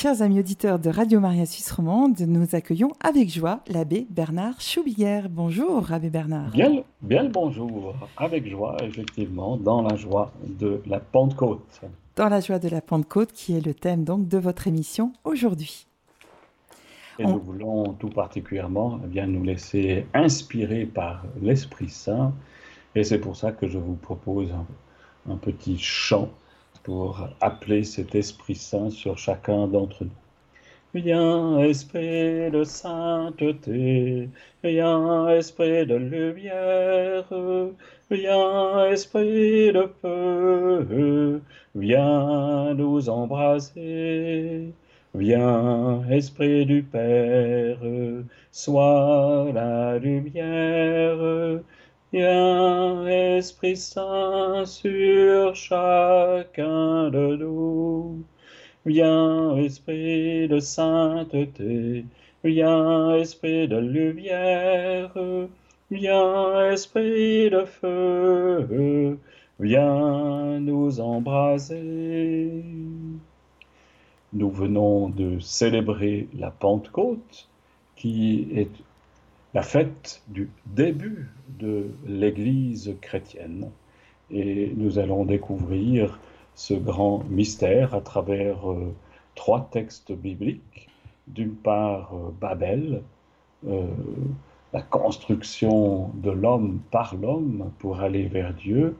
Chers amis auditeurs de Radio Maria Suisse Romande, nous accueillons avec joie l'abbé Bernard Choubiguerre. Bonjour, abbé Bernard. Bien, bien le bonjour, avec joie, effectivement, dans la joie de la Pentecôte. Dans la joie de la Pentecôte, qui est le thème donc de votre émission aujourd'hui. Et nous voulons tout particulièrement eh bien, nous laisser inspirer par l'Esprit Saint. Et c'est pour ça que je vous propose un petit chant pour appeler cet Esprit Saint sur chacun d'entre nous. Viens, Esprit de sainteté, viens, Esprit de lumière, viens, Esprit de feu, viens nous embraser. Viens, Esprit du Père, sois la lumière, Viens, Esprit Saint, sur chacun de nous. Viens, Esprit de sainteté, viens, Esprit de lumière, viens, Esprit de feu, viens nous embraser. Nous venons de célébrer la Pentecôte, qui est la fête du début de l'Église chrétienne. Et nous allons découvrir ce grand mystère à travers euh, trois textes bibliques. D'une part, euh, Babel, euh, la construction de l'homme par l'homme pour aller vers Dieu.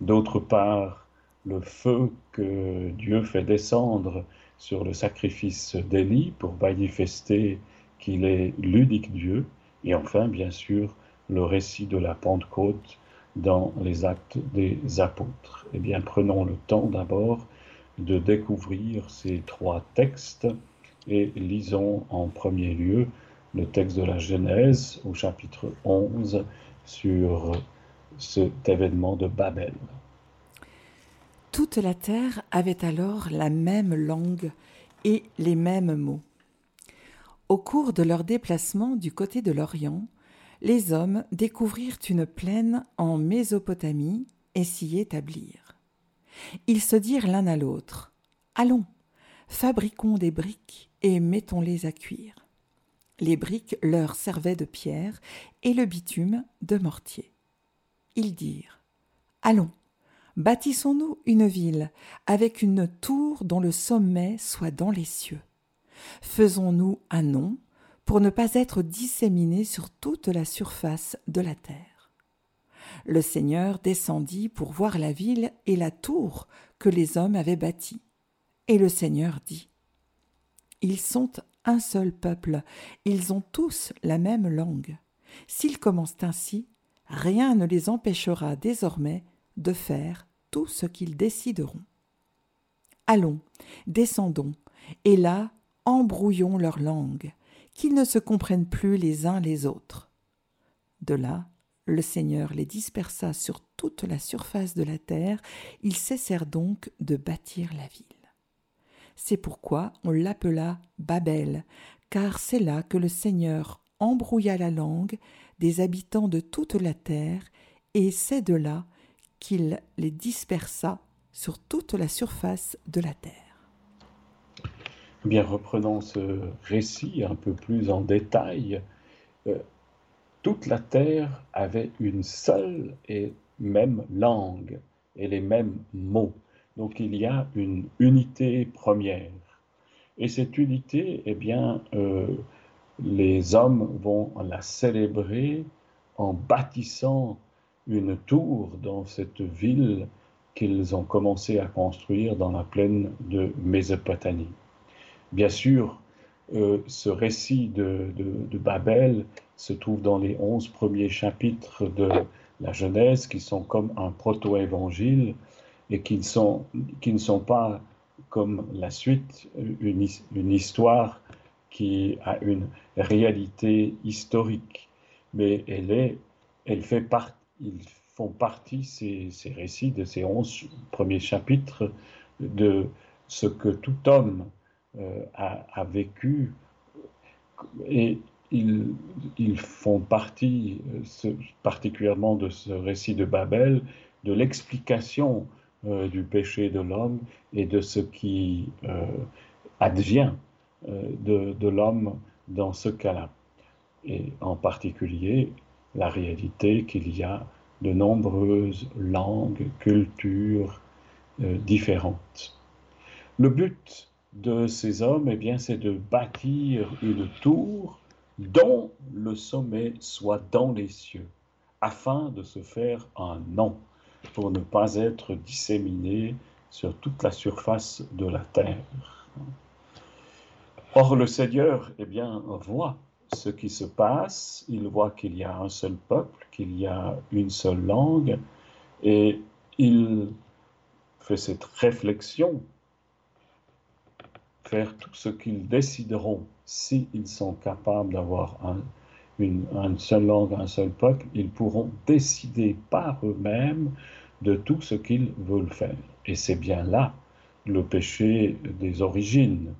D'autre part, le feu que Dieu fait descendre sur le sacrifice d'Élie pour manifester qu'il est l'unique Dieu. Et enfin, bien sûr, le récit de la Pentecôte dans les actes des apôtres. Eh bien, prenons le temps d'abord de découvrir ces trois textes et lisons en premier lieu le texte de la Genèse au chapitre 11 sur cet événement de Babel. Toute la terre avait alors la même langue et les mêmes mots. Au cours de leur déplacement du côté de l'Orient, les hommes découvrirent une plaine en Mésopotamie et s'y établirent. Ils se dirent l'un à l'autre Allons, fabriquons des briques et mettons-les à cuire. Les briques leur servaient de pierre et le bitume de mortier. Ils dirent Allons, bâtissons-nous une ville avec une tour dont le sommet soit dans les cieux. Faisons-nous un nom pour ne pas être disséminés sur toute la surface de la terre. Le Seigneur descendit pour voir la ville et la tour que les hommes avaient bâtie. Et le Seigneur dit Ils sont un seul peuple, ils ont tous la même langue. S'ils commencent ainsi, rien ne les empêchera désormais de faire tout ce qu'ils décideront. Allons, descendons, et là embrouillons leur langue, qu'ils ne se comprennent plus les uns les autres. De là, le Seigneur les dispersa sur toute la surface de la terre, ils cessèrent donc de bâtir la ville. C'est pourquoi on l'appela Babel, car c'est là que le Seigneur embrouilla la langue des habitants de toute la terre, et c'est de là qu'il les dispersa sur toute la surface de la terre. Bien, reprenons ce récit un peu plus en détail. Euh, toute la terre avait une seule et même langue et les mêmes mots. Donc il y a une unité première. Et cette unité, eh bien, euh, les hommes vont la célébrer en bâtissant une tour dans cette ville qu'ils ont commencé à construire dans la plaine de Mésopotamie. Bien sûr, euh, ce récit de, Babel se trouve dans les onze premiers chapitres de la Genèse, qui sont comme un proto-évangile et qui, ne sont pas comme la suite, une, une histoire qui a une réalité historique, mais elle est, elle fait part, ils font partie, ces, ces récits de ces onze premiers chapitres, de ce que tout homme euh, a, vécu et ils, ils font partie euh, particulièrement de ce récit de Babel de l'explication euh, du péché de l'homme et de ce qui advient de, de l'homme dans ce cas-là. Et en particulier, la réalité qu'il y a de nombreuses langues, cultures différentes. Le but de ces hommes, eh bien, c'est de bâtir une tour dont le sommet soit dans les cieux, afin de se faire un nom, pour ne pas être disséminé sur toute la surface de la terre. Or, le Seigneur, eh bien, voit ce qui se passe, il voit qu'il y a un seul peuple, qu'il y a une seule langue, et il fait cette réflexion faire tout ce qu'ils décideront s'ils sont capables d'avoir une, seule langue, un seul peuple, ils pourront décider par eux-mêmes de tout ce qu'ils veulent faire. Et c'est bien là le péché des origines.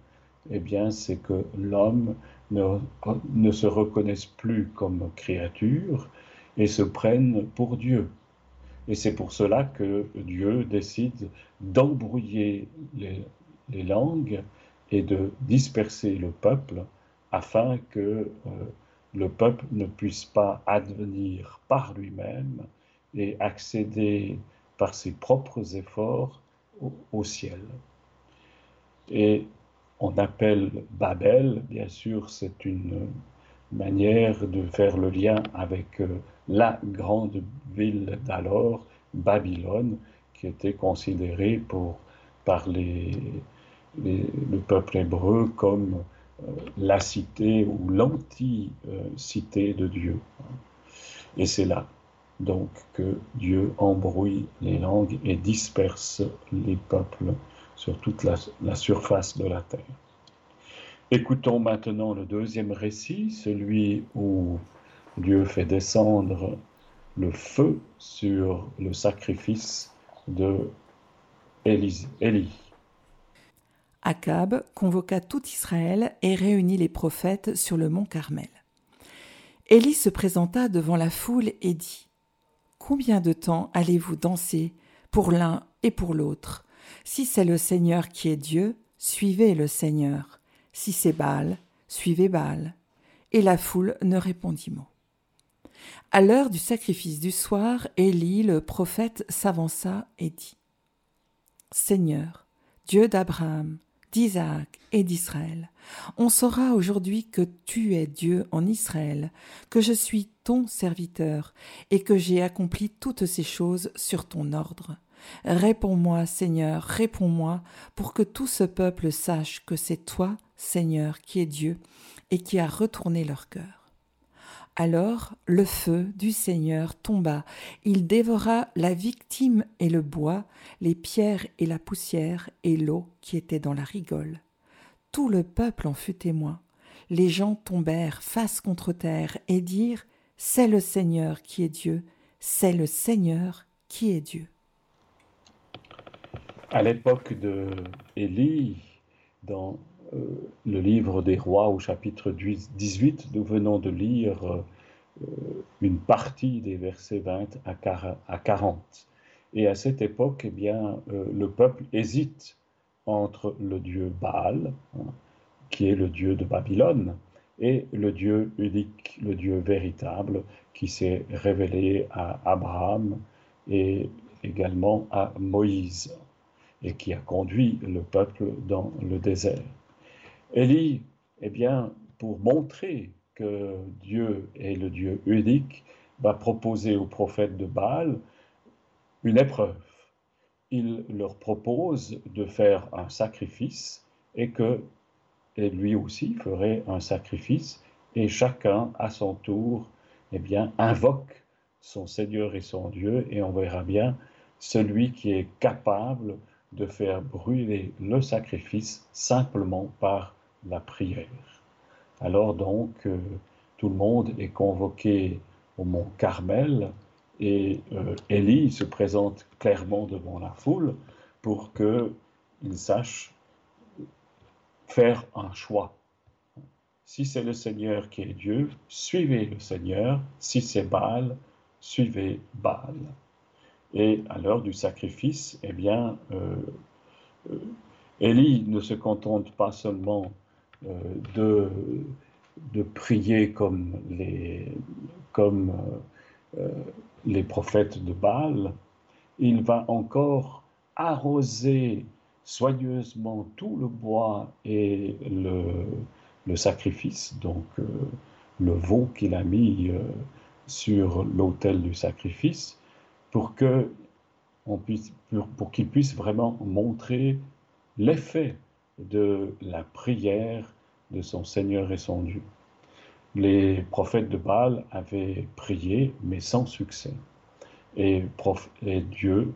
Eh bien, c'est que l'homme ne, se reconnaisse plus comme créature et se prenne pour Dieu. Et c'est pour cela que Dieu décide d'embrouiller les langues et de disperser le peuple afin que euh, le peuple ne puisse pas advenir par lui-même et accéder par ses propres efforts au, ciel. Et on appelle Babel, bien sûr, c'est une manière de faire le lien avec euh, la grande ville d'alors, Babylone, qui était considérée pour, par les, le peuple hébreu comme euh, la cité ou l'anti-cité de Dieu. Et c'est là donc que Dieu embrouille les langues et disperse les peuples sur toute la, surface de la terre. Écoutons maintenant le deuxième récit, celui où Dieu fait descendre le feu sur le sacrifice de Élie. Akab convoqua tout Israël et réunit les prophètes sur le mont Carmel. Élie se présenta devant la foule et dit Combien de temps allez-vous danser pour l'un et pour l'autre? Si c'est le Seigneur qui est Dieu, suivez le Seigneur. Si c'est Baal, suivez Baal. Et la foule ne répondit mot. À l'heure du sacrifice du soir, Élie, le prophète, s'avança et dit Seigneur, Dieu d'Abraham, d'Isaac et d'Israël. On saura aujourd'hui que tu es Dieu en Israël, que je suis ton serviteur, et que j'ai accompli toutes ces choses sur ton ordre. Réponds-moi, Seigneur, réponds-moi, pour que tout ce peuple sache que c'est toi, Seigneur, qui es Dieu, et qui a retourné leur cœur. Alors le feu du Seigneur tomba, il dévora la victime et le bois, les pierres et la poussière et l'eau qui était dans la rigole. Tout le peuple en fut témoin. Les gens tombèrent face contre terre et dirent C'est le Seigneur qui est Dieu, c'est le Seigneur qui est Dieu. À l'époque de dans le livre des rois au chapitre 18, nous venons de lire euh, une partie des versets 20 à 40. Et à cette époque, eh bien, euh, le peuple hésite entre le dieu Baal, hein, qui est le dieu de Babylone, et le Dieu unique, le Dieu véritable, qui s'est révélé à Abraham et également à Moïse, et qui a conduit le peuple dans le désert. Élie, eh bien, pour montrer que Dieu est le Dieu unique, va proposer aux prophètes de Baal une épreuve. Il leur propose de faire un sacrifice et que lui aussi ferait un sacrifice et chacun à son tour eh bien invoque son Seigneur et son Dieu et on verra bien celui qui est capable de faire brûler le sacrifice simplement par la prière. Alors donc, euh, tout le monde est convoqué au mont Carmel et euh, Élie se présente clairement devant la foule pour qu'il sache faire un choix. Si c'est le Seigneur qui est Dieu, suivez le Seigneur. Si c'est Baal, suivez Baal. Et à l'heure du sacrifice, eh bien, euh, Élie ne se contente pas seulement euh, de, de prier comme les, comme, euh, les prophètes de Baal, il va encore arroser soigneusement tout le bois et le, sacrifice, donc euh, le veau qu'il a mis sur l'autel du sacrifice, pour puisse, pour qu'il puisse vraiment montrer l'effet de la prière de son Seigneur et son Dieu. Les prophètes de Baal avaient prié, mais sans succès. Et, Dieu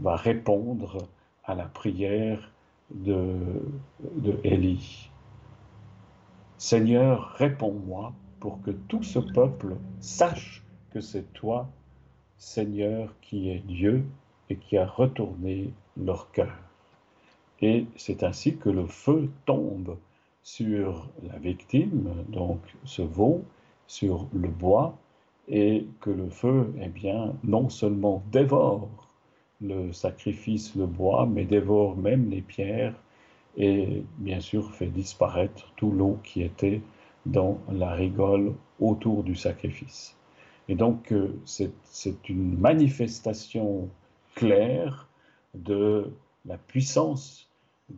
va répondre à la prière de, de Élie. Seigneur, réponds-moi pour que tout ce peuple sache que c'est toi, Seigneur, qui es Dieu et qui a retourné leur cœur. Et c'est ainsi que le feu tombe sur la victime, donc ce veau, sur le bois, et que le feu, eh bien, non seulement dévore le sacrifice, le bois, mais dévore même les pierres et bien sûr fait disparaître tout l'eau qui était dans la rigole autour du sacrifice. Et donc euh, c'est une manifestation claire de la puissance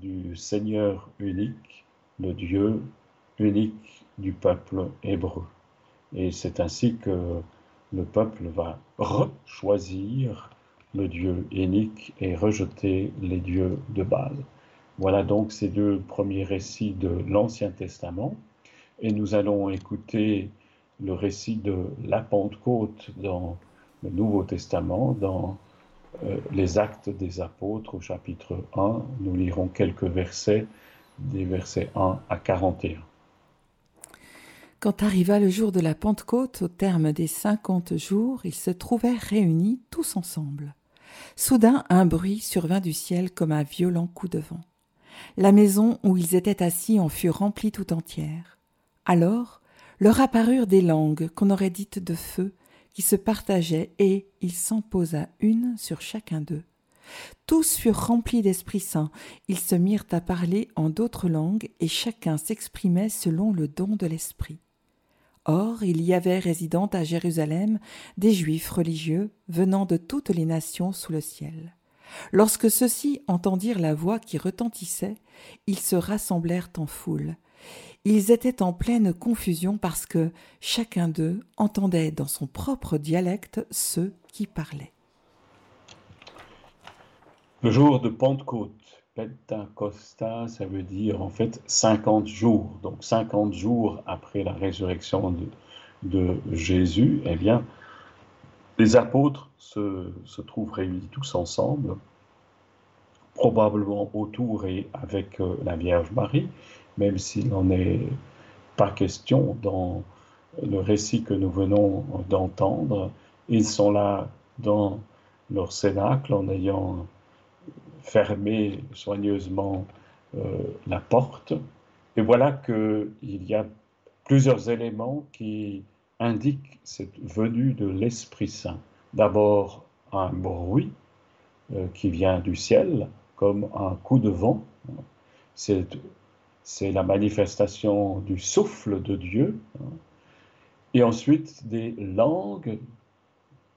du Seigneur unique, le Dieu unique du peuple hébreu. Et c'est ainsi que le peuple va rechoisir le Dieu unique et rejeter les dieux de Baal. Voilà donc ces deux premiers récits de l'Ancien Testament. Et nous allons écouter le récit de la Pentecôte dans le Nouveau Testament, dans les actes des apôtres au chapitre 1. Nous lirons quelques versets, des versets 1 à 41. Quand arriva le jour de la Pentecôte, au terme des cinquante jours, ils se trouvèrent réunis tous ensemble. Soudain, un bruit survint du ciel comme un violent coup de vent. La maison où ils étaient assis en fut remplie tout entière. Alors leur apparurent des langues qu'on aurait dites de feu, qui se partageaient, et il s'en posa une sur chacun d'eux. Tous furent remplis d'Esprit Saint, ils se mirent à parler en d'autres langues, et chacun s'exprimait selon le don de l'Esprit. Or, il y avait résidant à Jérusalem des Juifs religieux venant de toutes les nations sous le ciel. Lorsque ceux-ci entendirent la voix qui retentissait, ils se rassemblèrent en foule. Ils étaient en pleine confusion parce que chacun d'eux entendait dans son propre dialecte ceux qui parlaient. Le jour de Pentecôte, Pentacosta, ça veut dire en fait 50 jours. Donc 50 jours après la résurrection de, Jésus, eh bien, les apôtres se, se, trouvent réunis tous ensemble, probablement autour et avec euh, la Vierge Marie, même s'il n'en est pas question dans le récit que nous venons d'entendre. Ils sont là dans leur cénacle en ayant fermé soigneusement euh, la porte. Et voilà qu'il y a plusieurs éléments qui indiquent cette venue de l'Esprit Saint. D'abord, un bruit euh, qui vient du ciel, comme un coup de vent. C'est c'est la manifestation du souffle de Dieu. Et ensuite, des langues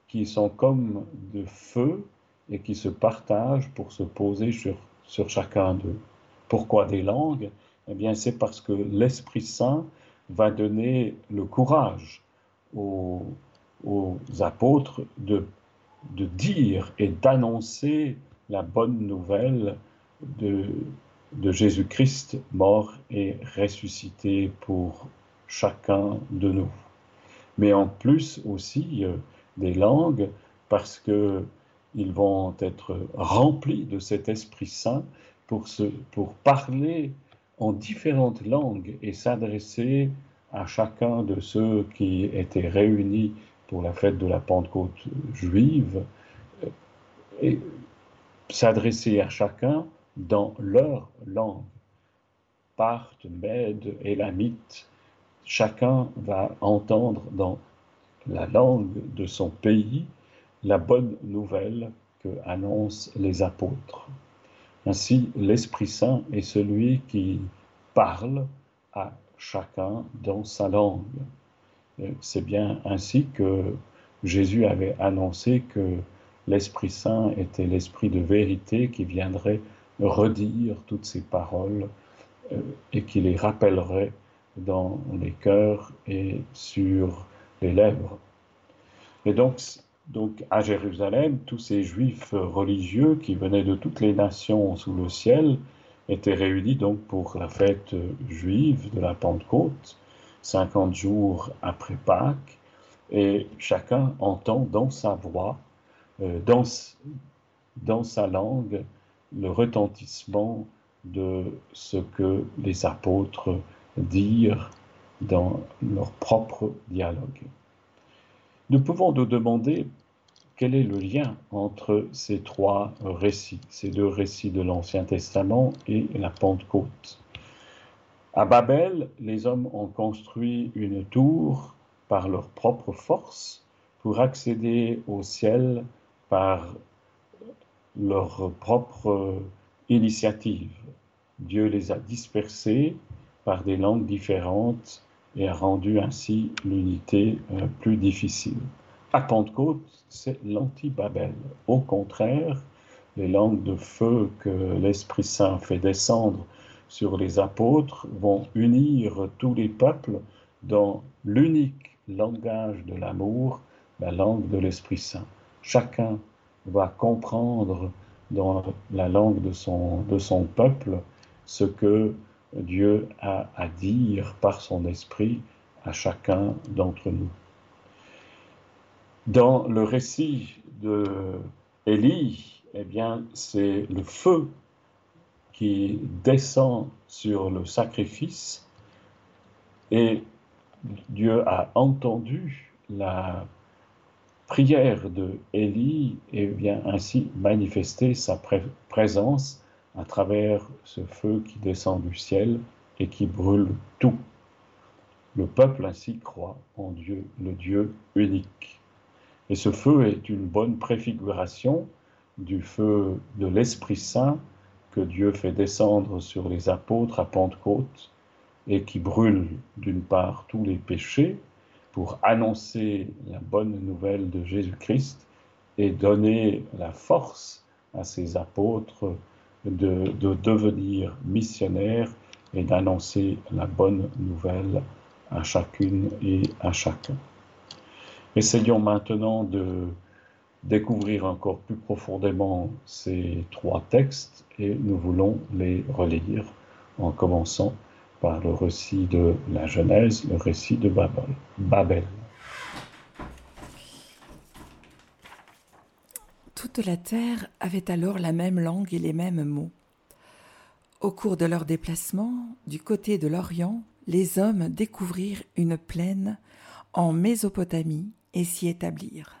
qui sont comme de feu et qui se partagent pour se poser sur, sur chacun d'eux. Pourquoi des langues? Eh bien, c'est parce que l'Esprit Saint va donner le courage aux, aux apôtres de, de dire et d'annoncer la bonne nouvelle de, de Jésus-Christ mort et ressuscité pour chacun de nous. Mais en plus aussi euh, des langues parce que ils vont être remplis de cet Esprit Saint pour, pour parler en différentes langues et s'adresser à chacun de ceux qui étaient réunis pour la fête de la Pentecôte juive, euh, et s'adresser à chacun dans leur langue. Parthes, Mèdes, Élamites, chacun va entendre dans la langue de son pays la bonne nouvelle que annoncent les apôtres. Ainsi, l'Esprit Saint est celui qui parle à chacun dans sa langue. C'est bien ainsi que Jésus avait annoncé que l'Esprit Saint était l'Esprit de vérité qui viendrait redire toutes ces paroles euh, et qui les rappellerait dans les cœurs et sur les lèvres. Et donc, donc à Jérusalem, tous ces juifs religieux qui venaient de toutes les nations sous le ciel étaient réunis donc pour la fête juive de la Pentecôte, 50 jours après Pâques, et chacun entend dans sa voix, euh, dans, dans sa langue, le retentissement de ce que les apôtres dirent dans leur propre dialogue. Nous pouvons nous demander quel est le lien entre ces trois récits, ces deux récits de l'Ancien Testament et la Pentecôte. À Babel, les hommes ont construit une tour par leur propre force pour accéder au ciel par leur propre initiative. Dieu les a dispersés par des langues différentes et a rendu ainsi l'unité euh, plus difficile. À Pentecôte, c'est l'anti-Babel. Au contraire, les langues de feu que l'Esprit Saint fait descendre sur les apôtres vont unir tous les peuples dans l'unique langage de l'amour, la langue de l'Esprit Saint. Chacun va comprendre dans la langue de son, peuple ce que Dieu a à dire par son esprit à chacun d'entre nous. Dans le récit de Élie, eh bien, c'est le feu qui descend sur le sacrifice et Dieu a entendu la prière de Élie et vient ainsi manifester sa présence à travers ce feu qui descend du ciel et qui brûle tout. Le peuple ainsi croit en Dieu, le Dieu unique. Et ce feu est une bonne préfiguration du feu de l'Esprit Saint que Dieu fait descendre sur les apôtres à Pentecôte et qui brûle d'une part tous les péchés pour annoncer la bonne nouvelle de Jésus-Christ et donner la force à ses apôtres de, devenir missionnaires et d'annoncer la bonne nouvelle à chacune et à chacun. Essayons maintenant de découvrir encore plus profondément ces trois textes et nous voulons les relire en commençant par le récit de la Genèse, le récit de Babel. Toute la terre avait alors la même langue et les mêmes mots. Au cours de leur déplacement, du côté de l'Orient, les hommes découvrirent une plaine en Mésopotamie et s'y établirent.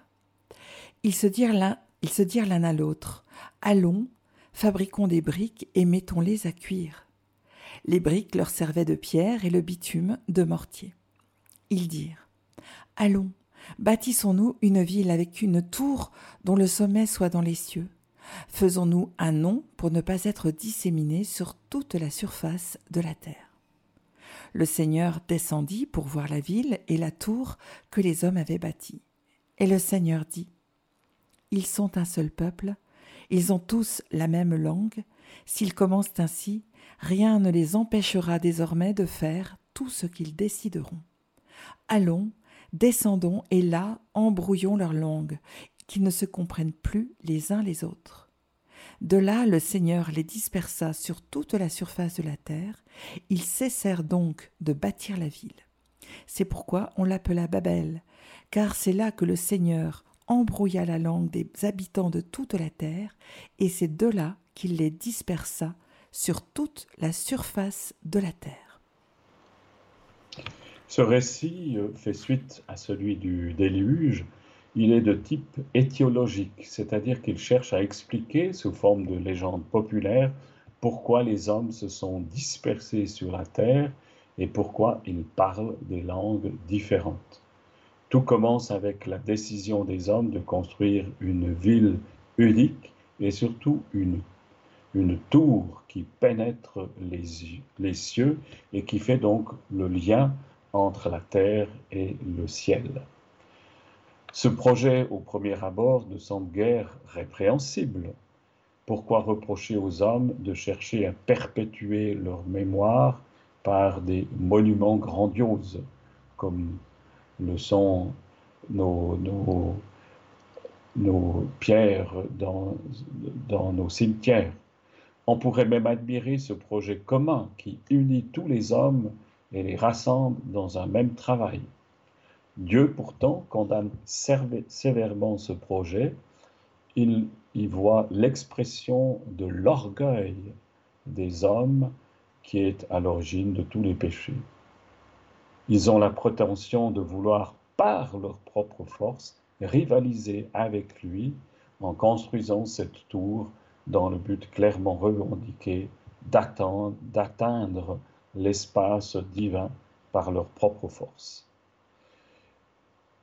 Ils se dirent l'un, ils se dirent l'un à l'autre Allons, fabriquons des briques et mettons-les à cuire. Les briques leur servaient de pierre et le bitume de mortier. Ils dirent Allons, Bâtissons-nous une ville avec une tour dont le sommet soit dans les cieux. Faisons-nous un nom pour ne pas être disséminés sur toute la surface de la terre. Le Seigneur descendit pour voir la ville et la tour que les hommes avaient bâtie. Et le Seigneur dit Ils sont un seul peuple, ils ont tous la même langue. S'ils commencent ainsi, rien ne les empêchera désormais de faire tout ce qu'ils décideront. Allons, Descendons et là embrouillons leurs langues, qu'ils ne se comprennent plus les uns les autres. De là le Seigneur les dispersa sur toute la surface de la terre, ils cessèrent donc de bâtir la ville. C'est pourquoi on l'appela Babel, car c'est là que le Seigneur embrouilla la langue des habitants de toute la terre, et c'est de là qu'il les dispersa sur toute la surface de la terre. Ce récit euh, fait suite à celui du déluge. Il est de type étiologique, c'est-à-dire qu'il cherche à expliquer, sous forme de légende populaire, pourquoi les hommes se sont dispersés sur la terre et pourquoi ils parlent des langues différentes. Tout commence avec la décision des hommes de construire une ville unique et surtout une, une tour qui pénètre les, les cieux et qui fait donc le lien entre la terre et le ciel. Ce projet, au premier abord, ne semble guère répréhensible. Pourquoi reprocher aux hommes de chercher à perpétuer leur mémoire par des monuments grandioses, comme le sont nos, nos, nos pierres dans, dans nos cimetières? On pourrait même admirer ce projet commun qui unit tous les hommes et les rassemble dans un même travail. Dieu pourtant condamne sévèrement ce projet. Il y voit l'expression de l'orgueil des hommes qui est à l'origine de tous les péchés. Ils ont la prétention de vouloir, par leur propre force, rivaliser avec lui en construisant cette tour dans le but clairement revendiqué d'atteindre l'espace divin par leur propre force.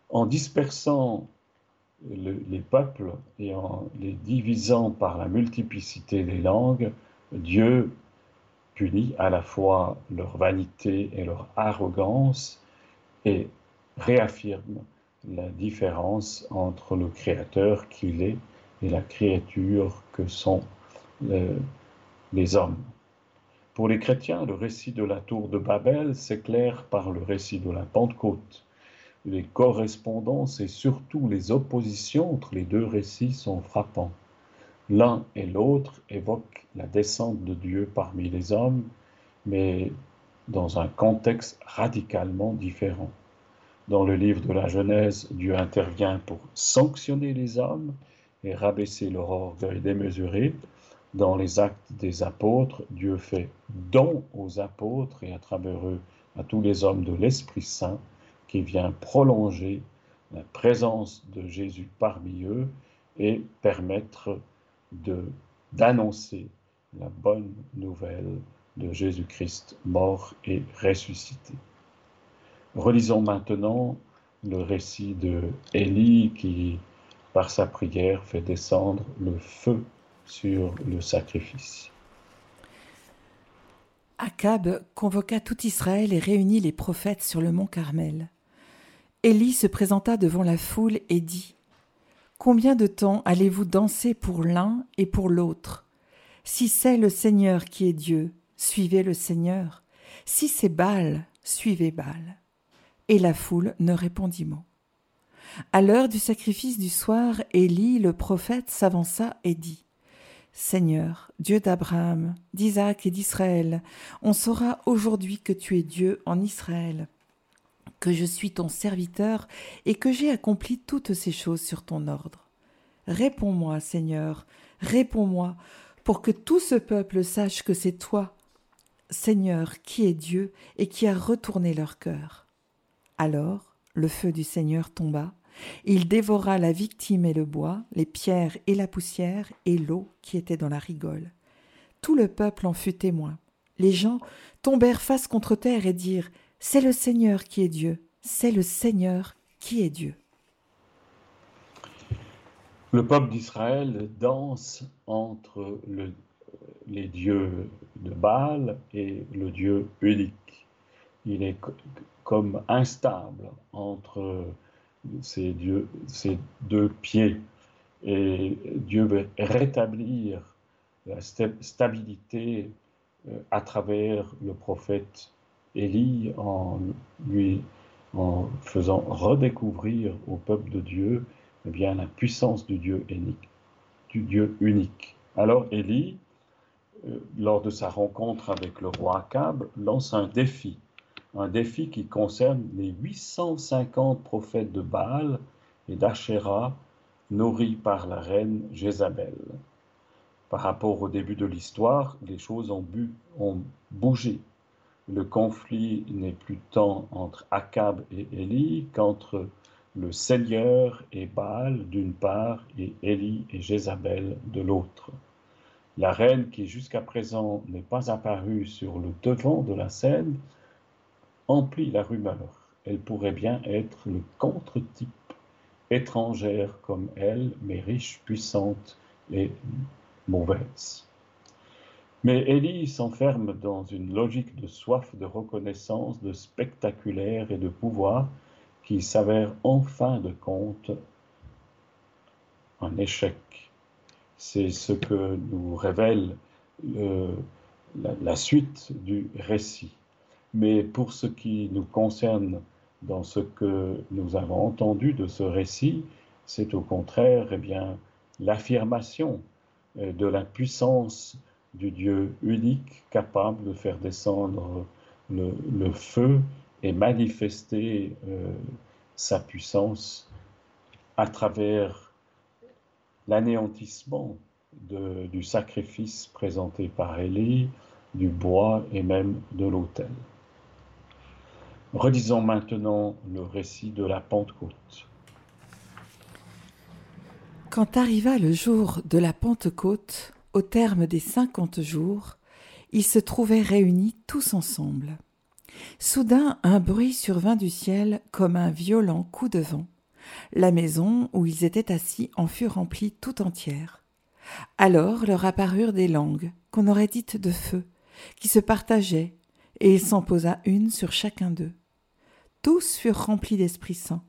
En dispersant les peuples et en les divisant par la multiplicité des langues, Dieu punit à la fois leur vanité et leur arrogance et réaffirme la différence entre le Créateur qu'il est la créature que sont les hommes. Pour les chrétiens, le récit de la tour de Babel s'éclaire par le récit de la Pentecôte les correspondances et surtout les oppositions entre les deux récits sont frappants. L'un et l'autre évoquent la descente de Dieu parmi les hommes, mais dans un contexte radicalement différent. Dans le livre de la Genèse, Dieu intervient pour sanctionner les hommes et rabaisser leur orgueil démesuré. Dans les actes des apôtres, Dieu fait don aux apôtres et à travers eux à tous les hommes de l'Esprit Saint qui vient prolonger la présence de Jésus parmi eux et permettre d'annoncer la bonne nouvelle de Jésus-Christ mort et ressuscité. Relisons maintenant le récit de Élie qui, par sa prière, fait descendre le feu sur le sacrifice. Akab convoqua tout Israël et réunit les prophètes sur le mont Carmel. Élie se présenta devant la foule et dit Combien de temps allez-vous danser pour l'un et pour l'autre? Si c'est le Seigneur qui est Dieu, suivez le Seigneur. Si c'est Baal, suivez Baal. Et la foule ne répondit mot. À l'heure du sacrifice du soir, Élie, le prophète, s'avança et dit Seigneur, Dieu d'Abraham, d'Isaac et d'Israël, on saura aujourd'hui que tu es Dieu en Israël que je suis ton serviteur et que j'ai accompli toutes ces choses sur ton ordre. Réponds-moi, Seigneur, réponds-moi, pour que tout ce peuple sache que c'est toi, Seigneur, qui est Dieu et qui a retourné leur cœur. Alors le feu du Seigneur tomba, il dévora la victime et le bois, les pierres et la poussière et l'eau qui était dans la rigole. Tout le peuple en fut témoin. Les gens tombèrent face contre terre et dirent c'est le Seigneur qui est Dieu. C'est le Seigneur qui est Dieu. Le peuple d'Israël danse entre les dieux de Baal et le Dieu unique. Il est comme instable entre ces, deux pieds. Et Dieu veut rétablir la stabilité euh, à travers le prophète Élie en lui en faisant redécouvrir au peuple de Dieu eh bien, la puissance du Dieu unique. Du Dieu unique. Alors Élie, euh, lors de sa rencontre avec le roi Akab, lance un défi, un défi qui concerne les 850 prophètes de Baal et d'Achéra nourris par la reine Jézabel. Par rapport au début de l'histoire, les choses ont, ont bougé le conflit n'est plus tant entre Akab et Élie qu'entre le Seigneur et Baal d'une part et Élie et Jézabel de l'autre. La reine qui jusqu'à présent n'est pas apparue sur le devant de la scène emplit la rumeur. Elle pourrait bien être le contre-type, étrangère comme elle, mais riche, puissante et mauvaise. Mais Élie s'enferme dans une logique de soif de reconnaissance, de spectaculaire et de pouvoir qui s'avère en fin de compte un échec. C'est ce que nous révèle la, suite du récit. Mais pour ce qui nous concerne dans ce que nous avons entendu de ce récit, c'est au contraire eh bien, l'affirmation euh, de la puissance du Dieu unique capable de faire descendre le, feu et manifester euh, sa puissance à travers l'anéantissement du sacrifice présenté par Élie, du bois et même de l'autel. Redisons maintenant le récit de la Pentecôte. Quand arriva le jour de la Pentecôte, au terme des cinquante jours, ils se trouvaient réunis tous ensemble. Soudain un bruit survint du ciel comme un violent coup de vent. La maison où ils étaient assis en fut remplie tout entière. Alors leur apparurent des langues, qu'on aurait dites de feu, qui se partageaient, et il s'en posa une sur chacun d'eux. Tous furent remplis d'Esprit Saint.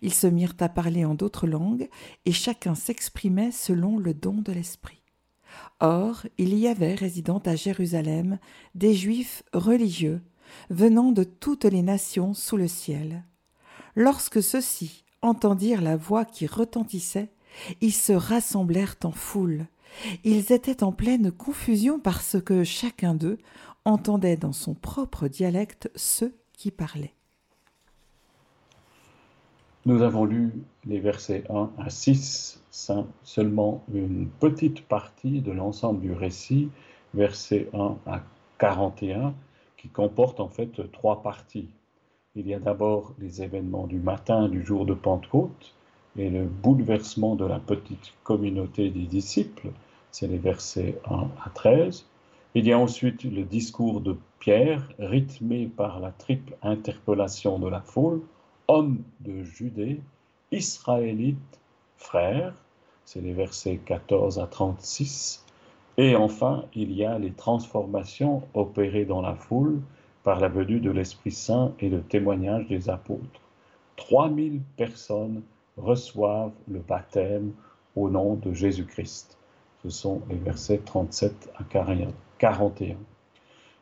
Ils se mirent à parler en d'autres langues, et chacun s'exprimait selon le don de l'Esprit. Or, il y avait résidant à Jérusalem des Juifs religieux, venant de toutes les nations sous le ciel. Lorsque ceux-ci entendirent la voix qui retentissait, ils se rassemblèrent en foule. Ils étaient en pleine confusion parce que chacun d'eux entendait dans son propre dialecte ceux qui parlaient. Nous avons lu les versets 1 à 6, seulement une petite partie de l'ensemble du récit, versets 1 à 41, qui comporte en fait trois parties. Il y a d'abord les événements du matin du jour de Pentecôte et le bouleversement de la petite communauté des disciples, c'est les versets 1 à 13. Il y a ensuite le discours de Pierre, rythmé par la triple interpellation de la foule, homme de Judée, israélite, frère, c'est les versets 14 à 36. Et enfin, il y a les transformations opérées dans la foule par la venue de l'Esprit Saint et le témoignage des apôtres. 3000 personnes reçoivent le baptême au nom de Jésus-Christ. Ce sont les versets 37 à 41.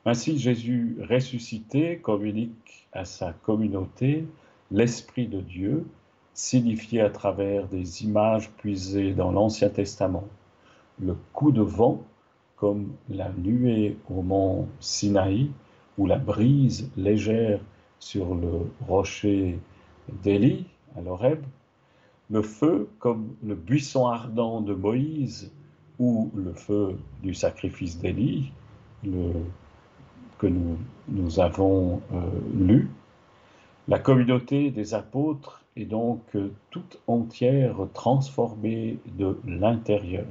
Ainsi, Jésus ressuscité communique à sa communauté l'Esprit de Dieu, signifié à travers des images puisées dans l'Ancien Testament. Le coup de vent, comme la nuée au mont Sinaï, ou la brise légère sur le rocher d'Élie à l'Oreb, le feu comme le buisson ardent de Moïse ou le feu du sacrifice d'Élie, que nous, nous avons euh, lu. La communauté des apôtres est donc toute entière transformée de l'intérieur.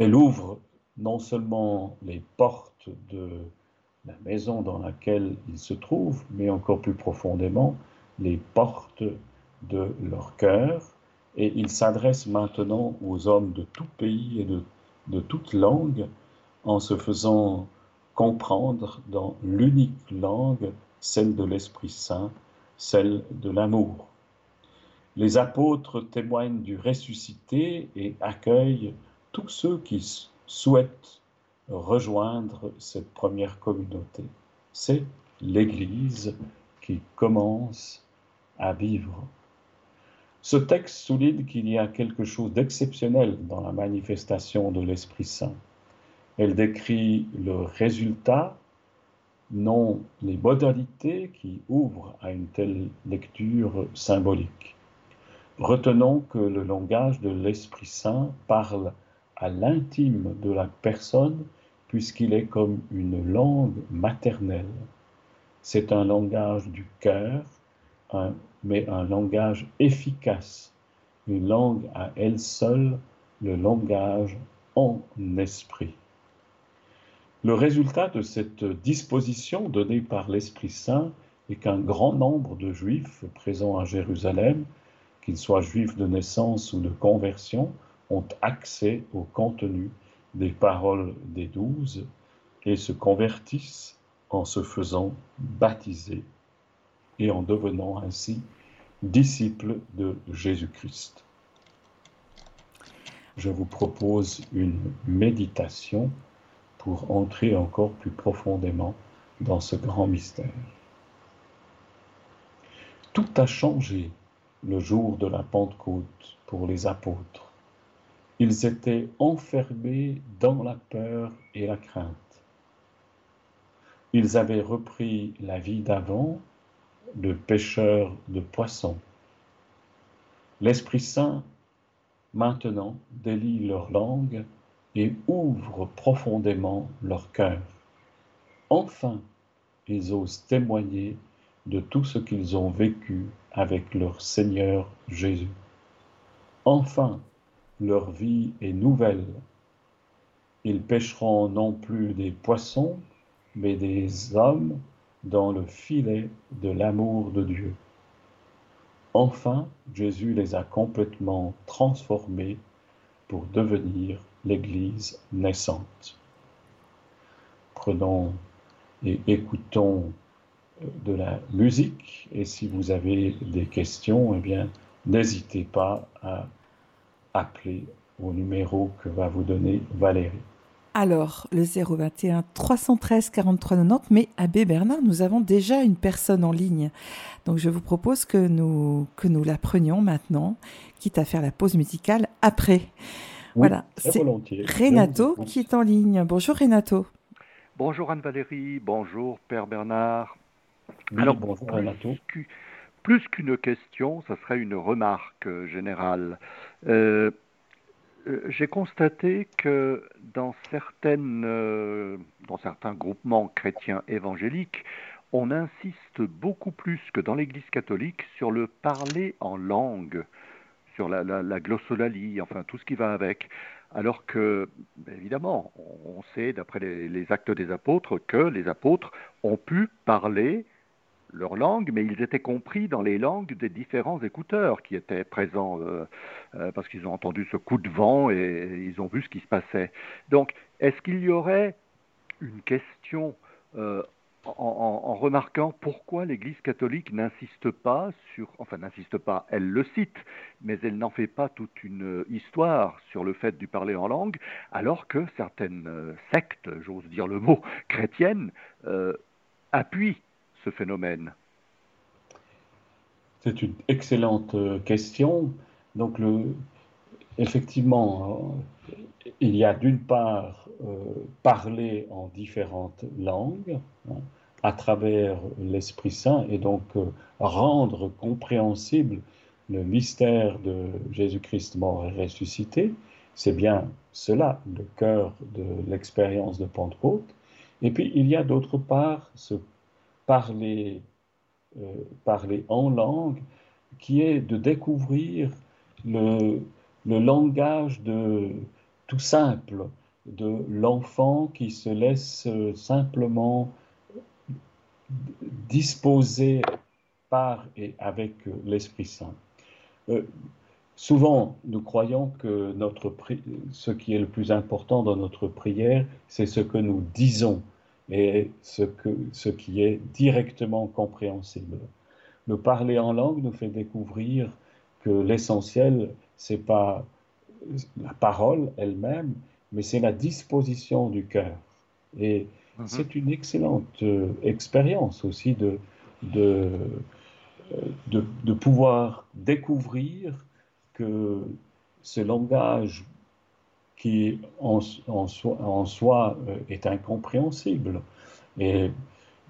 Elle ouvre non seulement les portes de la maison dans laquelle ils se trouvent, mais encore plus profondément les portes de leur cœur, et ils s'adressent maintenant aux hommes de tout pays et de, de toute langue en se faisant comprendre dans l'unique langue, celle de l'Esprit Saint, celle de l'amour. Les apôtres témoignent du ressuscité et accueillent tous ceux qui souhaitent rejoindre cette première communauté. C'est l'Église qui commence à vivre. Ce texte souligne qu'il y a quelque chose d'exceptionnel dans la manifestation de l'Esprit Saint. Elle décrit le résultat, non les modalités qui ouvrent à une telle lecture symbolique. Retenons que le langage de l'Esprit Saint parle à l'intime de la personne puisqu'il est comme une langue maternelle. C'est un langage du cœur, mais un langage efficace, une langue à elle seule, le langage en esprit. Le résultat de cette disposition donnée par l'Esprit Saint est qu'un grand nombre de Juifs présents à Jérusalem, qu'ils soient juifs de naissance ou de conversion, ont accès au contenu des paroles des douze et se convertissent en se faisant baptiser et en devenant ainsi disciples de Jésus-Christ. Je vous propose une méditation pour entrer encore plus profondément dans ce grand mystère. Tout a changé le jour de la Pentecôte pour les apôtres. Ils étaient enfermés dans la peur et la crainte. Ils avaient repris la vie d'avant de pêcheurs de poissons. L'Esprit Saint, maintenant, délie leur langue et ouvre profondément leur cœur. Enfin, ils osent témoigner de tout ce qu'ils ont vécu avec leur Seigneur Jésus. Enfin, leur vie est nouvelle. Ils pêcheront non plus des poissons, mais des hommes dans le filet de l'amour de Dieu. Enfin, Jésus les a complètement transformés pour devenir l'Église naissante. Prenons et écoutons euh, de la musique et si vous avez des questions, eh bien, n'hésitez pas à appeler au numéro que va vous donner Valérie. Alors, le 021 313 43 90, mais Abbé Bernard, nous avons déjà une personne en ligne. Donc, je vous propose que nous, que nous la prenions maintenant, quitte à faire la pause musicale après. Voilà, c'est Renato qui est en ligne. Bonjour Renato. Bonjour Anne-Valérie, bonjour Père Bernard. Alors, bonjour Renato. Plus qu'une question, ça serait une remarque générale. Euh, euh, j'ai constaté que dans, certaines, euh, dans certains groupements chrétiens évangéliques, on insiste beaucoup plus que dans l'Église catholique sur le parler en langue, sur la, la, glossolalie, enfin tout ce qui va avec. Alors que, évidemment, on sait, d'après les, actes des apôtres, que les apôtres ont pu parler leur langue, mais ils étaient compris dans les langues des différents écouteurs qui étaient présents, euh, euh, parce qu'ils ont entendu ce coup de vent et, ils ont vu ce qui se passait. Donc, est-ce qu'il y aurait une question euh, en, remarquant pourquoi l'Église catholique n'insiste pas sur, enfin n'insiste pas, elle le cite, mais elle n'en fait pas toute une histoire sur le fait du parler en langue, alors que certaines sectes, j'ose dire le mot, chrétiennes, appuient ce phénomène C'est une excellente euh, question. Donc, effectivement, euh, il y a d'une part euh, parler en différentes langues hein, à travers l'Esprit Saint et donc rendre compréhensible le mystère de Jésus-Christ mort et ressuscité. C'est bien cela, le cœur de l'expérience de Pentecôte. Et puis, il y a d'autre part ce parler, euh, parler en langue, qui est de découvrir le, le langage de tout simple de l'enfant qui se laisse simplement disposer par et avec l'Esprit Saint. Euh, souvent, nous croyons que notre ce qui est le plus important dans notre prière, c'est ce que nous disons et ce, que, ce qui est directement compréhensible. Le parler en langue nous fait découvrir que l'essentiel, c'est pas la parole elle-même, mais c'est la disposition du cœur. Et mhm. c'est une excellente euh, expérience aussi de, de, de, de, pouvoir découvrir que ce langage qui en, soi, euh, est incompréhensible. Et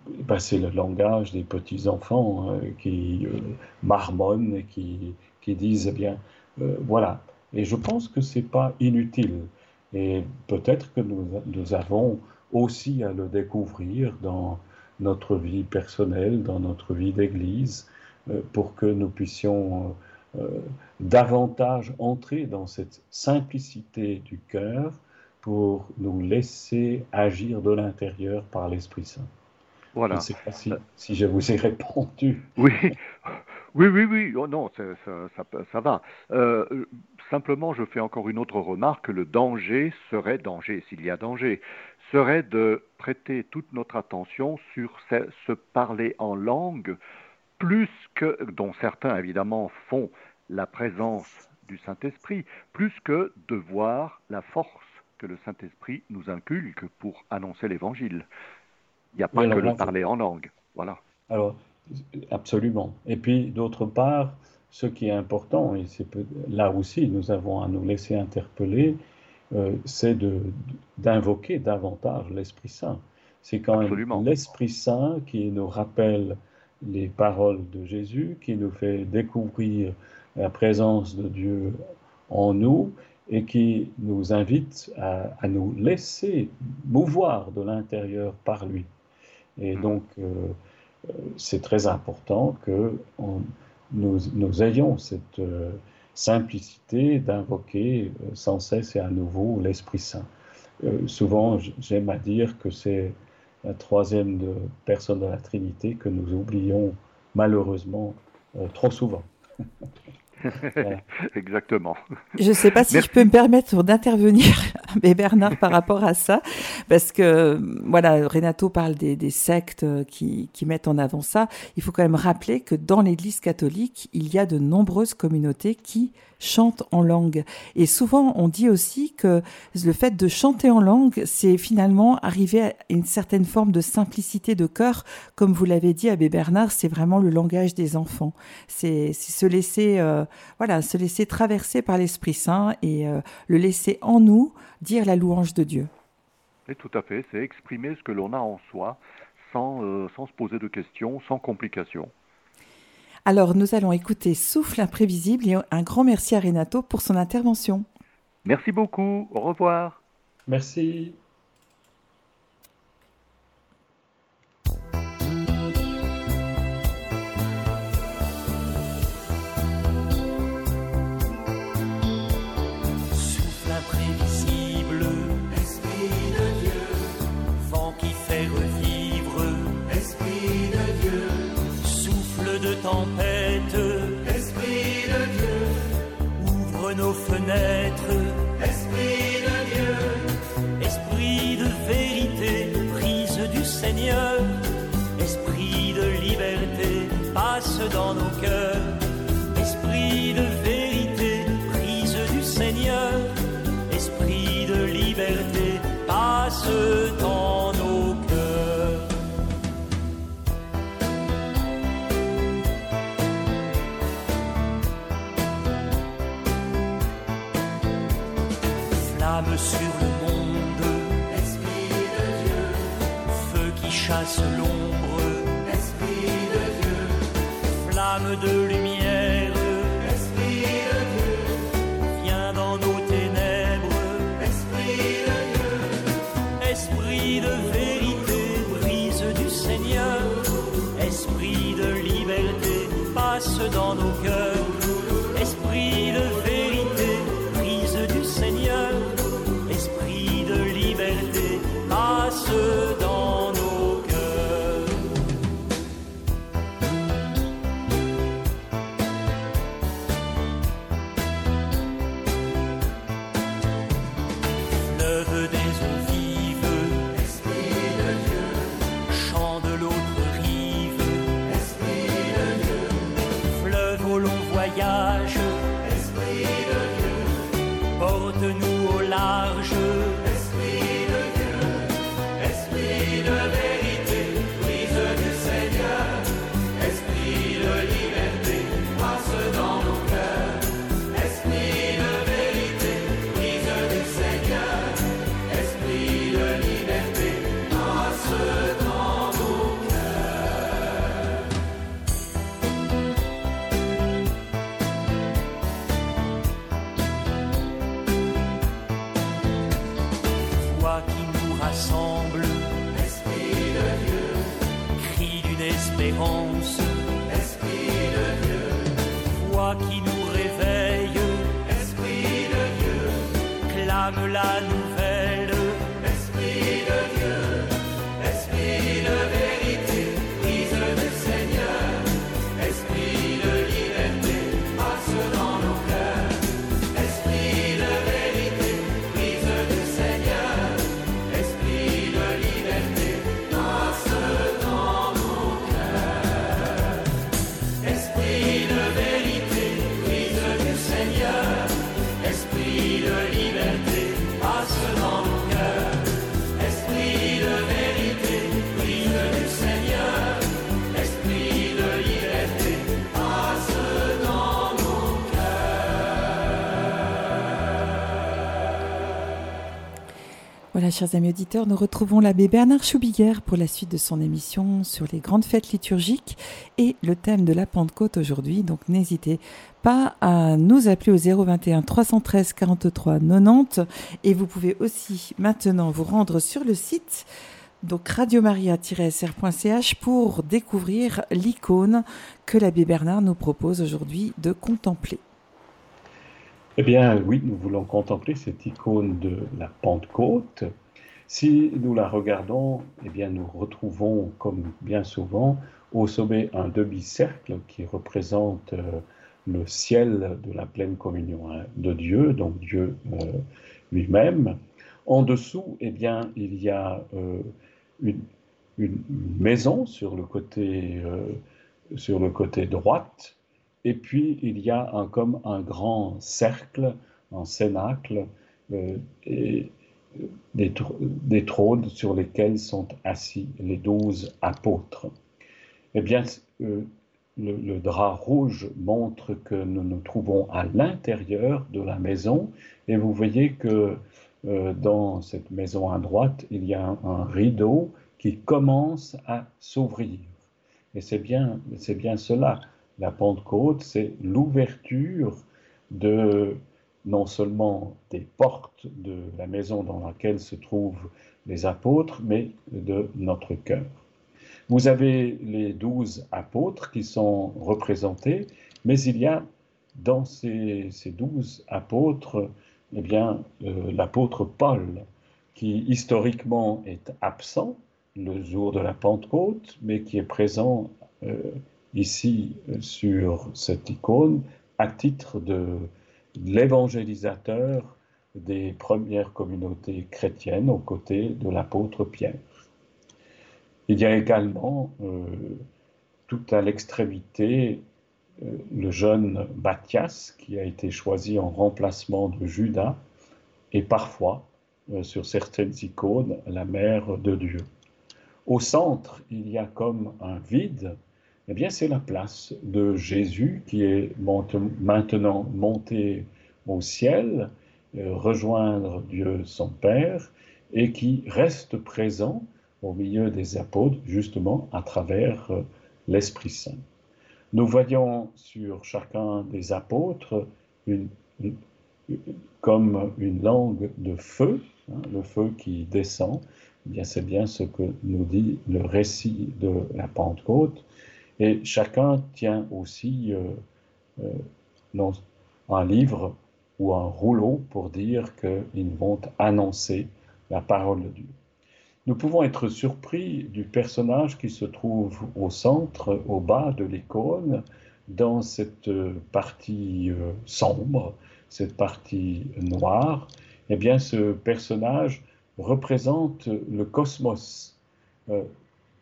ben, c'est le langage des petits-enfants euh, qui euh, marmonnent et qui, qui, disent, eh bien, voilà. Et je pense que ce n'est pas inutile. Et peut-être que nous, nous, avons aussi à le découvrir dans notre vie personnelle, dans notre vie d'Église, pour que nous puissions euh, davantage entrer dans cette simplicité du cœur pour nous laisser agir de l'intérieur par l'Esprit Saint. Voilà. Je ne sais pas si, je vous ai répondu. Oui, Oui, oui, oui. Oh, non, ça, ça, va. Euh, simplement, je fais encore une autre remarque. Le danger serait, danger, s'il y a danger, serait de prêter toute notre attention sur ce, parler en langue, plus que, dont certains évidemment font la présence du Saint-Esprit, plus que de voir la force que le Saint-Esprit nous inculque pour annoncer l'Évangile. Il n'y a pas que le parler en langue. Voilà. Alors, absolument. Et puis, d'autre part, ce qui est important, et c'est là aussi nous avons à nous laisser interpeller, euh, c'est d'invoquer davantage l'Esprit Saint. C'est quand même l'Esprit Saint qui nous rappelle les paroles de Jésus, qui nous fait découvrir la présence de Dieu en nous et qui nous invite à, nous laisser mouvoir de l'intérieur par lui. Et donc, euh, euh, c'est très important que nous, ayons cette euh, simplicité d'invoquer sans cesse et à nouveau l'Esprit Saint. souvent, j'aime à dire que c'est la troisième de personne de la Trinité que nous oublions malheureusement trop souvent. Exactement. Je ne sais pas si je peux me permettre d'intervenir, mais Bernard, par rapport à ça, parce que voilà, Renato parle des, sectes qui, qui, mettent en avant ça. Il faut quand même rappeler que dans l'Église catholique, il y a de nombreuses communautés qui chante en langue. Et souvent, on dit aussi que le fait de chanter en langue, c'est finalement arriver à une certaine forme de simplicité de cœur. Comme vous l'avez dit, Abbé Bernard, c'est vraiment le langage des enfants. C'est se laisser, euh, voilà, se laisser traverser par l'Esprit Saint et euh, le laisser en nous dire la louange de Dieu. Et tout à fait, c'est exprimer ce que l'on a en soi sans, euh, sans se poser de questions, sans complications. Alors nous allons écouter Souffle imprévisible et un grand merci à Renato pour son intervention. Merci beaucoup, au revoir. Merci. Esprit sur le monde. Esprit de Dieu. Feu qui chasse l'ombre. Esprit de Dieu. Flamme de lumière. La Chers amis auditeurs, nous retrouvons l'abbé Bernard Choubiguer pour la suite de son émission sur les grandes fêtes liturgiques et le thème de la Pentecôte aujourd'hui. Donc n'hésitez pas à nous appeler au 021 313 43 90 et vous pouvez aussi maintenant vous rendre sur le site donc radiomaria-sr.ch pour découvrir l'icône que l'abbé Bernard nous propose aujourd'hui de contempler. Eh bien, oui, nous voulons contempler cette icône de la Pentecôte. Si nous la regardons, eh bien, nous retrouvons, comme bien souvent, au sommet un demi-cercle qui représente euh, le ciel de la pleine communion hein, de Dieu, donc Dieu euh, lui-même. En dessous, eh bien, il y a euh, une, maison sur le côté, sur le côté droite et puis, il y a comme un grand cercle, un cénacle, euh, et euh, des, trônes sur lesquels sont assis les douze apôtres. Eh bien, euh, le, drap rouge montre que nous nous trouvons à l'intérieur de la maison, et vous voyez que dans cette maison à droite, il y a un, un rideau qui commence à s'ouvrir. Et c'est bien, c'est bien cela la Pentecôte, c'est l'ouverture de non seulement des portes de la maison dans laquelle se trouvent les apôtres, mais de notre cœur. Vous avez les douze apôtres qui sont représentés, mais il y a dans ces, douze apôtres, eh bien, euh, l'apôtre Paul, qui historiquement est absent le jour de la Pentecôte, mais qui est présent euh, ici euh, sur cette icône à titre de l'évangélisateur des premières communautés chrétiennes aux côtés de l'apôtre Pierre. Il y a également euh, tout à l'extrémité euh, le jeune Matthias qui a été choisi en remplacement de Judas et parfois sur certaines icônes la mère de Dieu. Au centre, il y a comme un vide eh bien, c'est la place de Jésus qui est maintenant monté au ciel, euh, rejoindre Dieu son Père, et qui reste présent au milieu des apôtres, justement à travers euh, l'Esprit Saint. Nous voyons sur chacun des apôtres comme une langue de feu, hein, le feu qui descend. Eh bien, c'est bien ce que nous dit le récit de la Pentecôte. Et chacun tient aussi euh, euh, un livre ou un rouleau pour dire qu'ils vont annoncer la parole de Dieu. Nous pouvons être surpris du personnage qui se trouve au centre, au bas de l'icône, dans cette partie euh, sombre, cette partie noire. Eh bien, ce personnage représente le cosmos,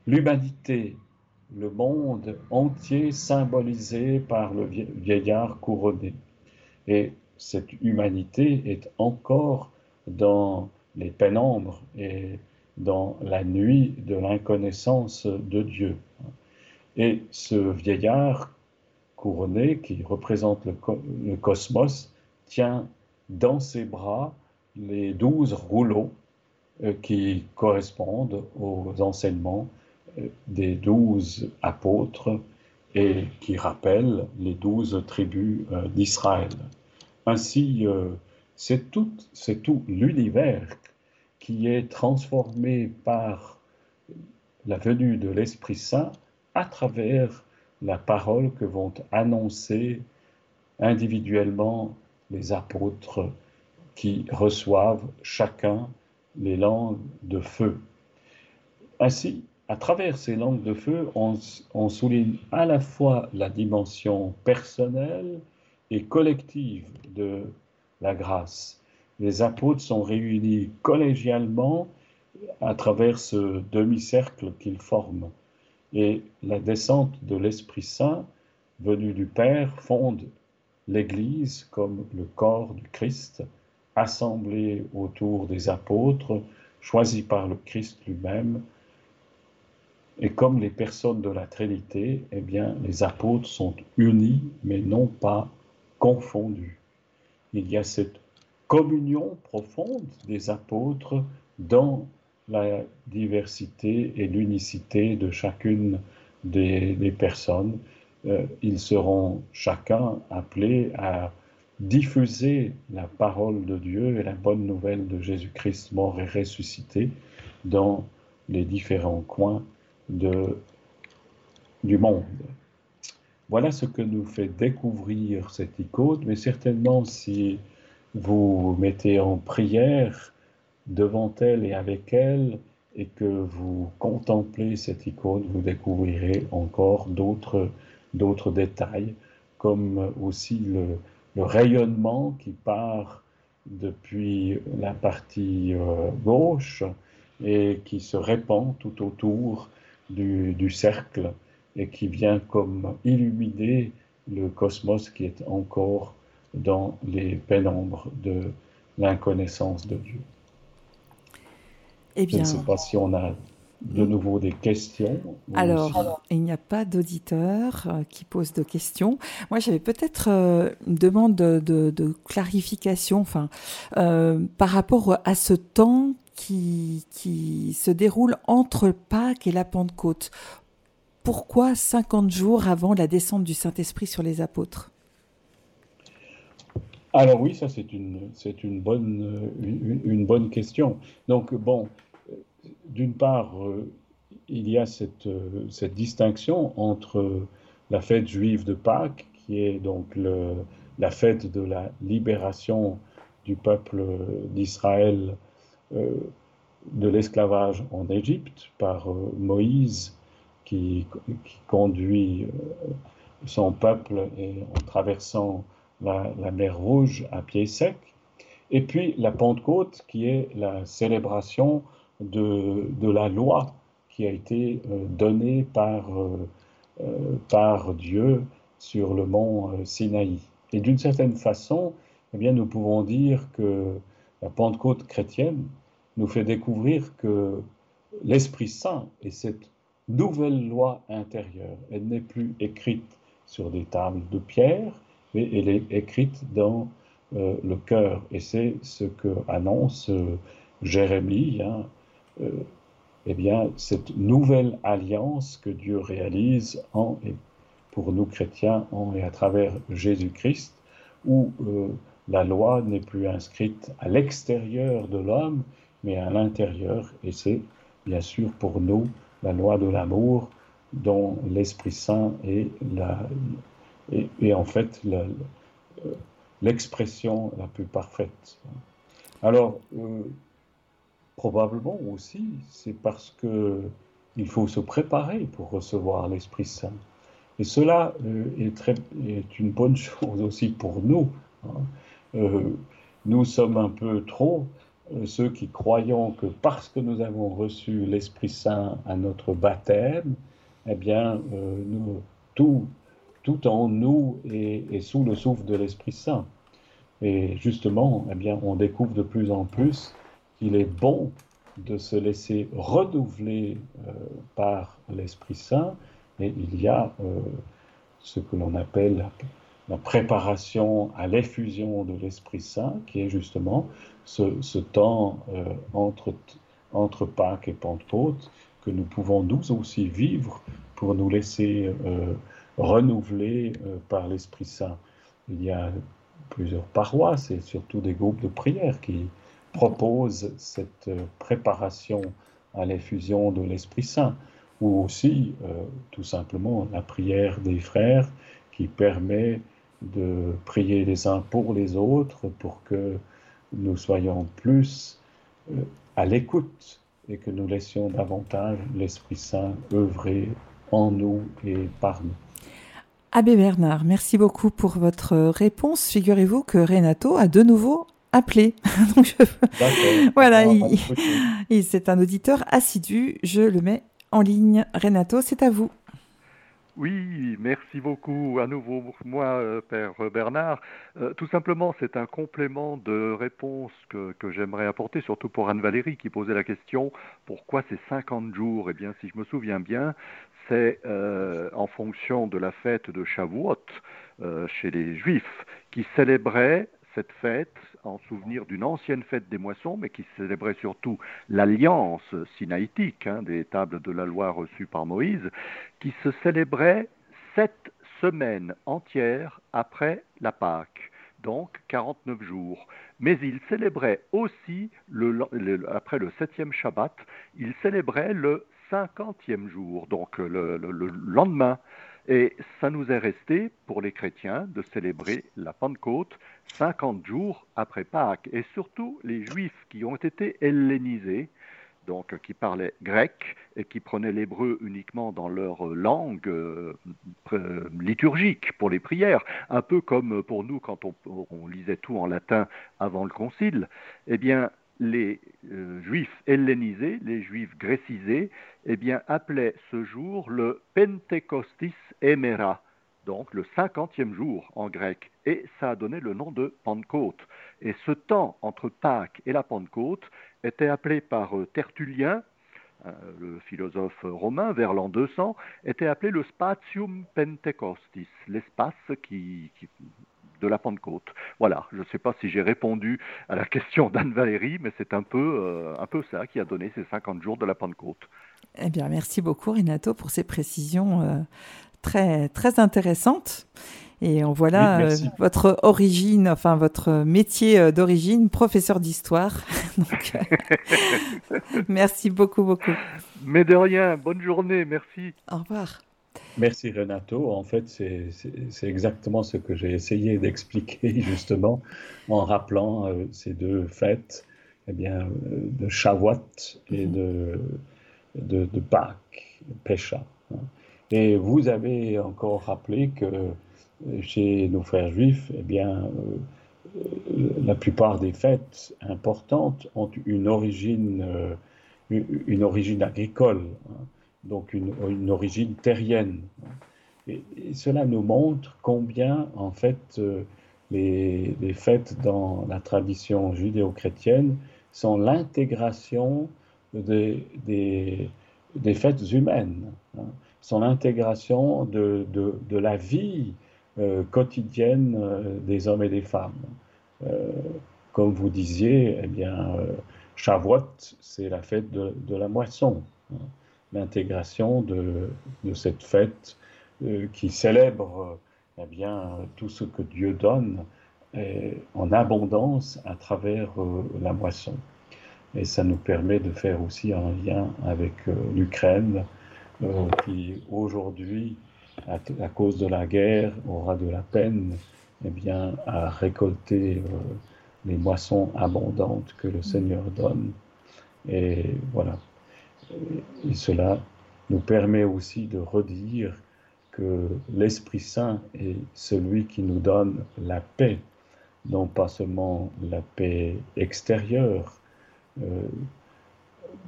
l'humanité, le monde entier symbolisé par le vieillard couronné. Et cette humanité est encore dans les pénombres et dans la nuit de l'inconnaissance de Dieu. Et ce vieillard couronné qui représente le, cosmos tient dans ses bras les douze rouleaux euh, qui correspondent aux enseignements des douze apôtres et qui rappelle les douze tribus euh, d'Israël. Ainsi, euh, c'est tout, tout l'univers qui est transformé par la venue de l'Esprit Saint à travers la parole que vont annoncer individuellement les apôtres qui reçoivent chacun les langues de feu. Ainsi, à travers ces langues de feu, on, souligne à la fois la dimension personnelle et collective de la grâce. Les apôtres sont réunis collégialement à travers ce demi-cercle qu'ils forment. Et la descente de l'Esprit Saint, venu du Père, fonde l'Église comme le corps du Christ, assemblé autour des apôtres, choisi par le Christ lui-même et comme les personnes de la Trinité, eh bien, les apôtres sont unis, mais non pas confondus. Il y a cette communion profonde des apôtres dans la diversité et l'unicité de chacune des, personnes. Euh, ils seront chacun appelés à diffuser la parole de Dieu et la bonne nouvelle de Jésus-Christ mort et ressuscité dans les différents coins de, du monde. Voilà ce que nous fait découvrir cette icône, mais certainement si vous mettez en prière devant elle et avec elle et que vous contemplez cette icône, vous découvrirez encore d'autres, détails, comme aussi le, le, rayonnement qui part depuis la partie euh, gauche et qui se répand tout autour du, du cercle et qui vient comme illuminer le cosmos qui est encore dans les pénombres de l'inconnaissance de Dieu. Eh bien, Je ne sais pas si on a de nouveau des questions. Alors, il n'y a pas d'auditeur euh, qui pose de questions. Moi, j'avais peut-être euh, une demande de, de, de clarification enfin, euh, par rapport à ce temps qui, qui se déroule entre Pâques et la Pentecôte. Pourquoi 50 jours avant la descente du Saint-Esprit sur les apôtres? Alors oui, ça c'est une, c'est une, bonne, une, une, bonne question. Donc bon, d'une part, euh, il y a cette, euh, cette, distinction entre la fête juive de Pâques, qui est donc la fête de la libération du peuple d'Israël euh, de l'esclavage en Égypte par Moïse, qui, conduit son peuple en traversant la, mer Rouge à pied sec, et puis la Pentecôte, qui est la célébration de, la loi qui a été euh, donnée par, euh, euh, par Dieu sur le mont Sinaï. Et d'une certaine façon, eh bien, nous pouvons dire que la Pentecôte chrétienne nous fait découvrir que l'Esprit Saint est cette nouvelle loi intérieure. Elle n'est plus écrite sur des tables de pierre, mais elle est écrite dans le cœur. Et c'est ce que annonce Jérémie, hein, eh bien, cette nouvelle alliance que Dieu réalise en et pour nous chrétiens en et à travers Jésus-Christ, où euh, la loi n'est plus inscrite à l'extérieur de l'homme, mais à l'intérieur, et c'est bien sûr pour nous la loi de l'amour dont l'Esprit Saint est, la, est, en fait l'expression la, plus parfaite. Alors, euh, Probablement aussi, c'est parce que il faut se préparer pour recevoir l'Esprit Saint. Et cela euh, est, très, est, une bonne chose aussi pour nous. Hein. Euh, nous sommes un peu trop euh, ceux qui croyons que parce que nous avons reçu l'Esprit Saint à notre baptême, eh bien, tout, tout en nous est, est sous le souffle de l'Esprit Saint. Et justement, eh bien, on découvre de plus en plus il est bon de se laisser renouveler euh, par l'Esprit Saint et il y a euh, ce que l'on appelle la, préparation à l'effusion de l'Esprit Saint qui est justement ce, temps euh, entre, entre Pâques et Pentecôte que nous pouvons nous aussi vivre pour nous laisser renouveler par l'Esprit Saint. Il y a plusieurs paroisses et surtout des groupes de prière qui, propose cette euh, préparation à l'effusion de l'Esprit Saint, ou aussi euh, tout simplement la prière des frères qui permet de prier les uns pour les autres pour que nous soyons plus euh, à l'écoute et que nous laissions davantage l'Esprit Saint œuvrer en nous et par nous. Abbé Bernard, merci beaucoup pour votre réponse. Figurez-vous que Renato a de nouveau appelé. Donc je... voilà, il... il c'est un auditeur assidu. Je le mets en ligne. Renato, c'est à vous. Oui, merci beaucoup à nouveau moi, euh, Père Bernard. Euh, tout simplement, c'est un complément de réponse que, que j'aimerais apporter, surtout pour Anne-Valérie qui posait la question pourquoi c'est 50 jours? Eh bien, si je me souviens bien, c'est euh, en fonction de la fête de Shavuot chez les Juifs qui célébrait cette fête en souvenir d'une ancienne fête des moissons, mais qui célébrait surtout l'alliance sinaïtique hein, des tables de la loi reçues par Moïse, qui se célébrait sept semaines entières après la Pâque donc 49 jours. Mais il célébrait aussi, après le septième Shabbat, il célébrait le cinquantième jour, donc le, lendemain. Et ça nous est resté, pour les chrétiens, de célébrer la Pentecôte 50 jours après Pâques. Et surtout, les Juifs qui ont été hellénisés, donc qui parlaient grec et qui prenaient l'hébreu uniquement dans leur langue euh, liturgique pour les prières, un peu comme pour nous quand on, lisait tout en latin avant le concile, eh bien les euh, juifs hellénisés, les juifs grécisés, eh bien appelaient ce jour le Pentecostis Emera, donc le cinquantième jour en grec, et ça a donné le nom de Pentecôte. Et ce temps entre Pâques et la Pentecôte était appelé par euh, Tertullien, euh, le philosophe romain, vers l'an 200, était appelé le Spatium Pentecostis, l'espace qui, de la Pentecôte. Voilà, je ne sais pas si j'ai répondu à la question d'Anne Valérie, mais c'est un peu, euh, un peu ça qui a donné ces 50 jours de la Pentecôte. Eh bien, merci beaucoup Renato pour ces précisions très, très intéressantes. Et on voit là euh, votre origine, enfin votre métier euh, d'origine, professeur d'histoire. Donc, euh, merci beaucoup, beaucoup. Mais de rien, bonne journée, merci. Au revoir. Merci Renato. En fait, c'est exactement ce que j'ai essayé d'expliquer justement en rappelant ces deux fêtes eh bien, de Shavuot et de, de, de Pâques, Pécha. Hein. Et vous avez encore rappelé que chez nos frères juifs, eh bien, euh, la plupart des fêtes importantes ont une origine, euh, une origine agricole, hein, donc une, origine terrienne. Et, cela nous montre combien, en fait, euh, les, fêtes dans la tradition judéo-chrétienne sont l'intégration des, des, fêtes humaines, hein, sont l'intégration de, de, de, la vie euh, quotidienne euh, des hommes et des femmes. Comme vous disiez, eh bien, Shavuot, c'est la fête de, la moisson, hein. L'intégration de, cette fête qui célèbre eh bien, tout ce que Dieu donne en abondance à travers la moisson. Et ça nous permet de faire aussi un lien avec l'Ukraine, qui aujourd'hui à, cause de la guerre, aura de la peine eh bien, à récolter euh, les moissons abondantes que le Seigneur donne. Et voilà. Et cela nous permet aussi de redire que l'Esprit Saint est celui qui nous donne la paix, non pas seulement la paix extérieure euh,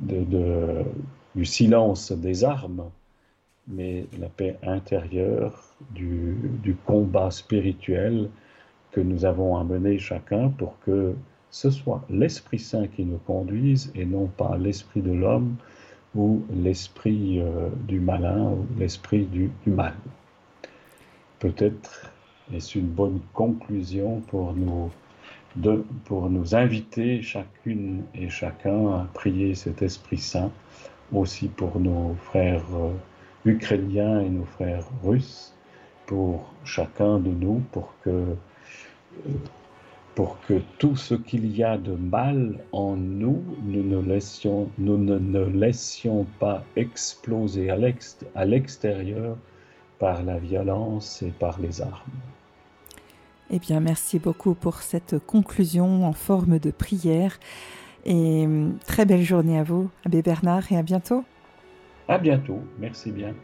de, du silence des armes, mais la paix intérieure du, combat spirituel que nous avons à mener chacun pour que ce soit l'Esprit Saint qui nous conduise et non pas l'esprit de l'homme ou l'esprit euh, du malin ou l'esprit du, mal. Peut-être est-ce une bonne conclusion pour nous, pour nous inviter chacune et chacun à prier cet Esprit Saint aussi pour nos frères. Euh, ukrainiens et nos frères russes, pour chacun de nous, pour que, pour que tout ce qu'il y a de mal en nous, nous ne laissions, nous ne, ne laissions pas exploser à l'extérieur par la violence et par les armes. Eh bien, merci beaucoup pour cette conclusion en forme de prière. Et hum, très belle journée à vous, Abbé Bernard, et à bientôt. À bientôt. Merci bien.